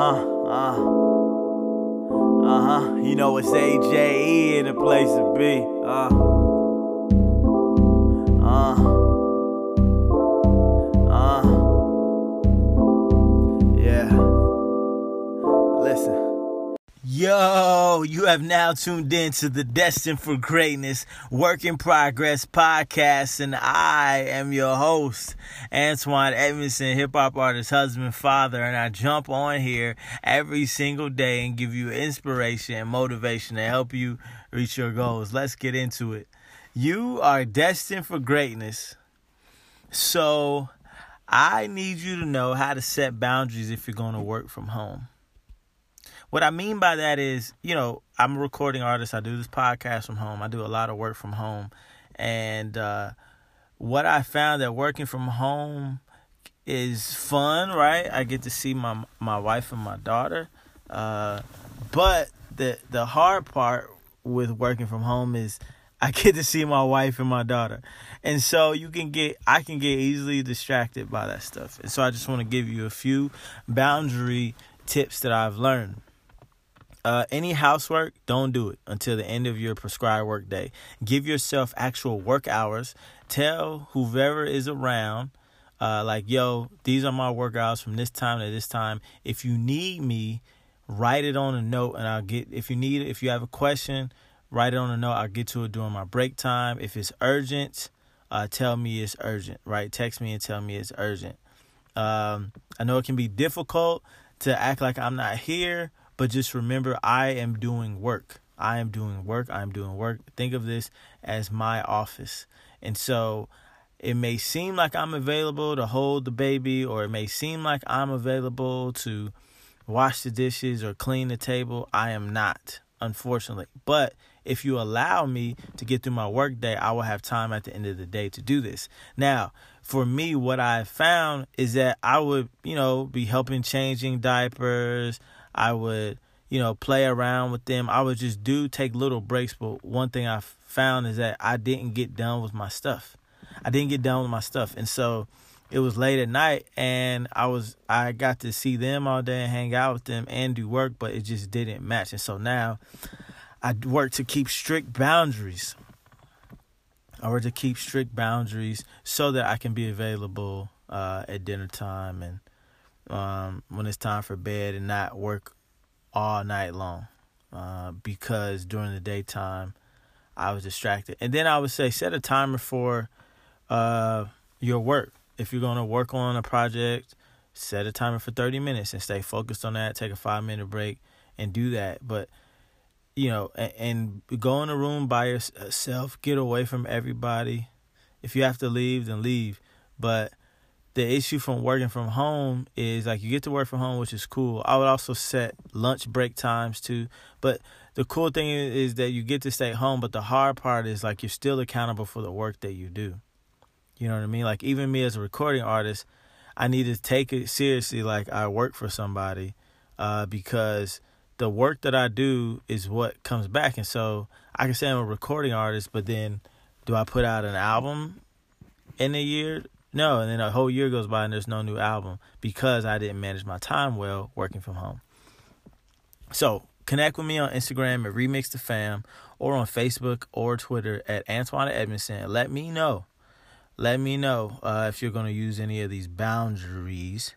huh, uh. Uh huh. You know it's AJE in the place to be. Uh. Uh. Uh. Yeah. Listen. Yo, you have now tuned in to the Destined for Greatness Work in Progress podcast, and I am your host, Antoine Edmondson, hip hop artist, husband, father, and I jump on here every single day and give you inspiration and motivation to help you reach your goals. Let's get into it. You are destined for greatness, so I need you to know how to set boundaries if you're going to work from home. What I mean by that is, you know, I'm a recording artist. I do this podcast from home. I do a lot of work from home. And uh, what I found that working from home is fun, right? I get to see my my wife and my daughter. Uh, but the the hard part with working from home is I get to see my wife and my daughter. And so you can get I can get easily distracted by that stuff. And so I just want to give you a few boundary tips that I've learned. Uh, any housework, don't do it until the end of your prescribed work day. Give yourself actual work hours. Tell whoever is around, uh, like, yo, these are my work hours from this time to this time. If you need me, write it on a note and I'll get, if you need it, if you have a question, write it on a note. I'll get to it during my break time. If it's urgent, uh, tell me it's urgent, right? Text me and tell me it's urgent. Um, I know it can be difficult to act like I'm not here but just remember, I am doing work. I am doing work. I am doing work. Think of this as my office. And so it may seem like I'm available to hold the baby, or it may seem like I'm available to wash the dishes or clean the table. I am not, unfortunately. But if you allow me to get through my work day, I will have time at the end of the day to do this. Now, for me, what I found is that I would, you know, be helping changing diapers. I would, you know, play around with them. I would just do take little breaks. But one thing I found is that I didn't get done with my stuff. I didn't get done with my stuff. And so it was late at night and I was I got to see them all day and hang out with them and do work, but it just didn't match. And so now I work to keep strict boundaries. I work to keep strict boundaries so that I can be available uh, at dinner time and um, when it's time for bed and not work all night long uh, because during the daytime I was distracted. And then I would say set a timer for uh, your work. If you're going to work on a project, set a timer for 30 minutes and stay focused on that. Take a five minute break and do that. But you know, and, and go in a room by yourself. Get away from everybody. If you have to leave, then leave. But the issue from working from home is like you get to work from home, which is cool. I would also set lunch break times too. But the cool thing is that you get to stay home, but the hard part is like you're still accountable for the work that you do. You know what I mean? Like even me as a recording artist, I need to take it seriously like I work for somebody uh, because the work that I do is what comes back. And so I can say I'm a recording artist, but then do I put out an album in a year? No, and then a whole year goes by and there's no new album because I didn't manage my time well working from home. So connect with me on Instagram at Remix the Fam or on Facebook or Twitter at Antoine Edmondson let me know. Let me know uh, if you're going to use any of these boundaries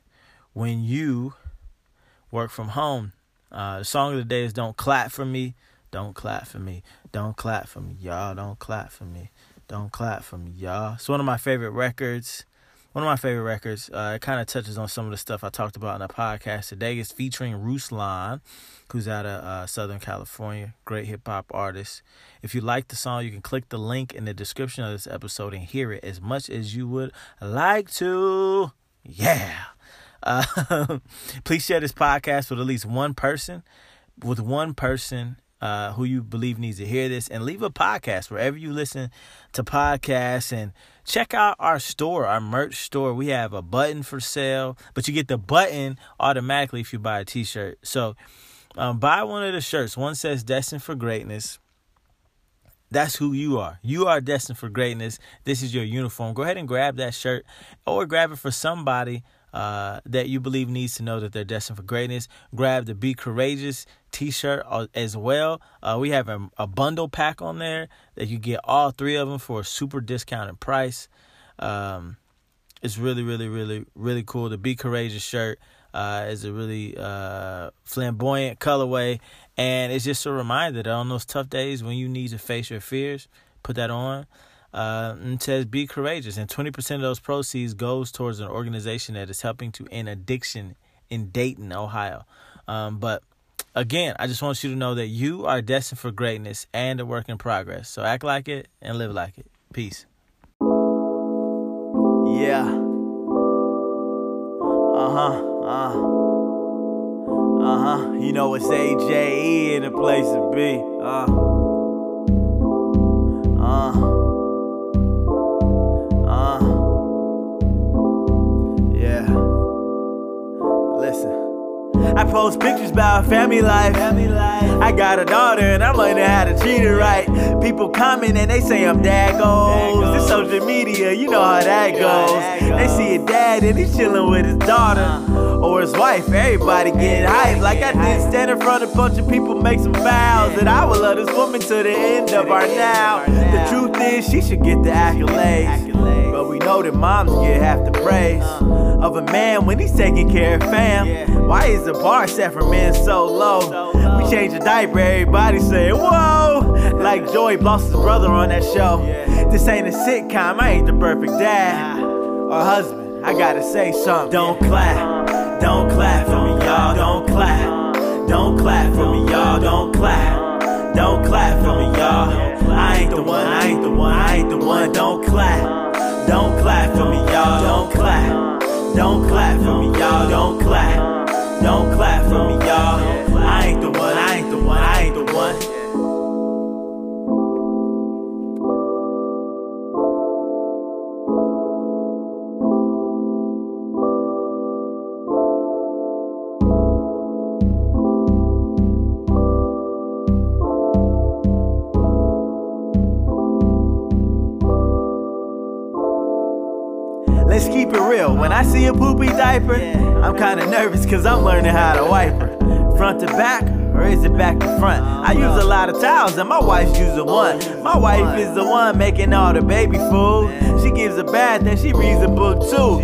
when you work from home. Uh, the song of the day is Don't Clap for Me. Don't clap for me. Don't clap for me. Y'all don't clap for me. Don't clap for me, y'all. It's one of my favorite records. One of my favorite records. Uh, it kind of touches on some of the stuff I talked about in the podcast today. It's featuring Ruslan, who's out of uh, Southern California. Great hip hop artist. If you like the song, you can click the link in the description of this episode and hear it as much as you would like to. Yeah. Uh, please share this podcast with at least one person. With one person uh, who you believe needs to hear this and leave a podcast wherever you listen to podcasts and check out our store, our merch store. We have a button for sale, but you get the button automatically if you buy a t shirt. So um, buy one of the shirts. One says Destined for Greatness. That's who you are. You are destined for greatness. This is your uniform. Go ahead and grab that shirt or grab it for somebody uh, that you believe needs to know that they're destined for greatness. Grab the Be Courageous T-shirt uh, as well. Uh, we have a, a, bundle pack on there that you get all three of them for a super discounted price. Um, it's really, really, really, really cool. The Be Courageous shirt uh, is a really uh, flamboyant colorway, and it's just a reminder that on those tough days when you need to face your fears, put that on. Uh, and says be courageous, and 20% of those proceeds goes towards an organization that is helping to end addiction in Dayton, Ohio. Um, but again, I just want you to know that you are destined for greatness and a work in progress. So act like it and live like it. Peace. Yeah. Uh huh. Uh. Uh huh. You know it's AJE in the place to be. Uh. Post pictures about family life. family life. I got a daughter and I'm learning how to treat her right. People comment and they say I'm dad goals. This social media, you know how that goes. They see a dad and he's chilling with his daughter or his wife. Everybody getting hyped. Like I did stand in front of a bunch of people, make some vows that I will love this woman to the end of our now. The truth is, she should get the accolades. We know that moms get half the praise of a man when he's taking care of fam. Why is the bar set for men so low? We change the diaper, everybody saying, Whoa! Like Joey lost his brother on that show. This ain't a sitcom, I ain't the perfect dad or husband. I gotta say something. Don't clap, don't clap for me, y'all. I ain't the one, I ain't the one, I ain't the one. Let's keep it real. When I see a poopy diaper, I'm kinda nervous cause I'm learning how to wipe her. Front to back, or is it back to front? I use a lot of towels and my wife's using one. My wife is the one making all the baby food. She gives a bath and she reads a book too.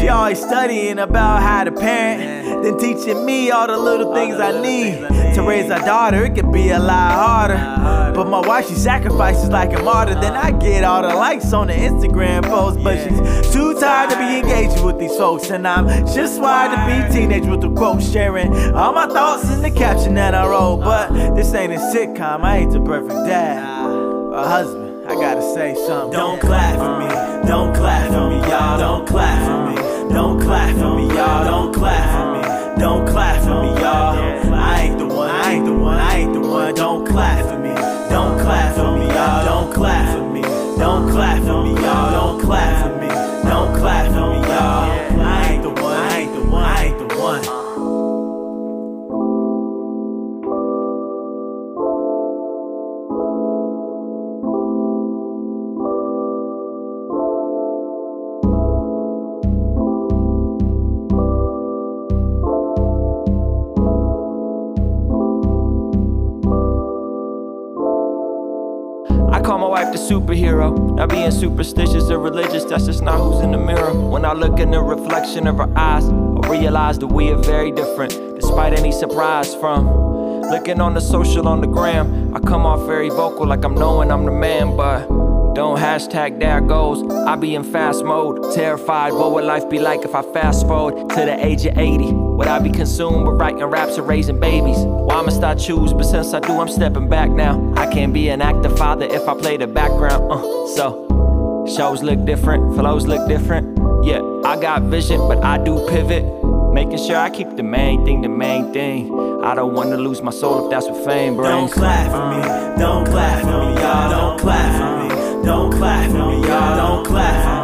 She always studying about how to parent, then teaching me all the little things I need to raise a daughter. It could be a lot harder. But my wife, she sacrifices like a martyr. Then I get all the likes on the Instagram post, but she's too tired to be engaging with these folks. And I'm just wired to be teenage with the quote sharing all my thoughts in the caption that I wrote. But this ain't a sitcom, I ain't the perfect dad or husband. I gotta say something. Don't clap for me, don't clap for me, y'all. Don't clap for me, don't clap for me, y'all. Don't clap for me, don't clap for me, y'all. I ain't the one, I ain't the one, I ain't the one. Don't clap for me, don't clap for me, y'all. Don't clap for me, superhero. Not being superstitious or religious, that's just not who's in the mirror. When I look in the reflection of her eyes, I realize that we are very different, despite any surprise from. Looking on the social on the gram, I come off very vocal like I'm knowing I'm the man, but don't hashtag there goes. I be in fast mode, terrified. What would life be like if I fast forward to the age of 80? Would I be consumed with writing raps or raising babies? Why must I choose? But since I do, I'm stepping back now. I can't be an active father if I play the background. Uh, so, shows look different, flows look different. Yeah, I got vision, but I do pivot. Making sure I keep the main thing the main thing. I don't wanna lose my soul if that's what fame brings. Don't clap for me, don't clap for me, y'all. Don't clap for me. Don't clap for me, y'all. Don't clap for me.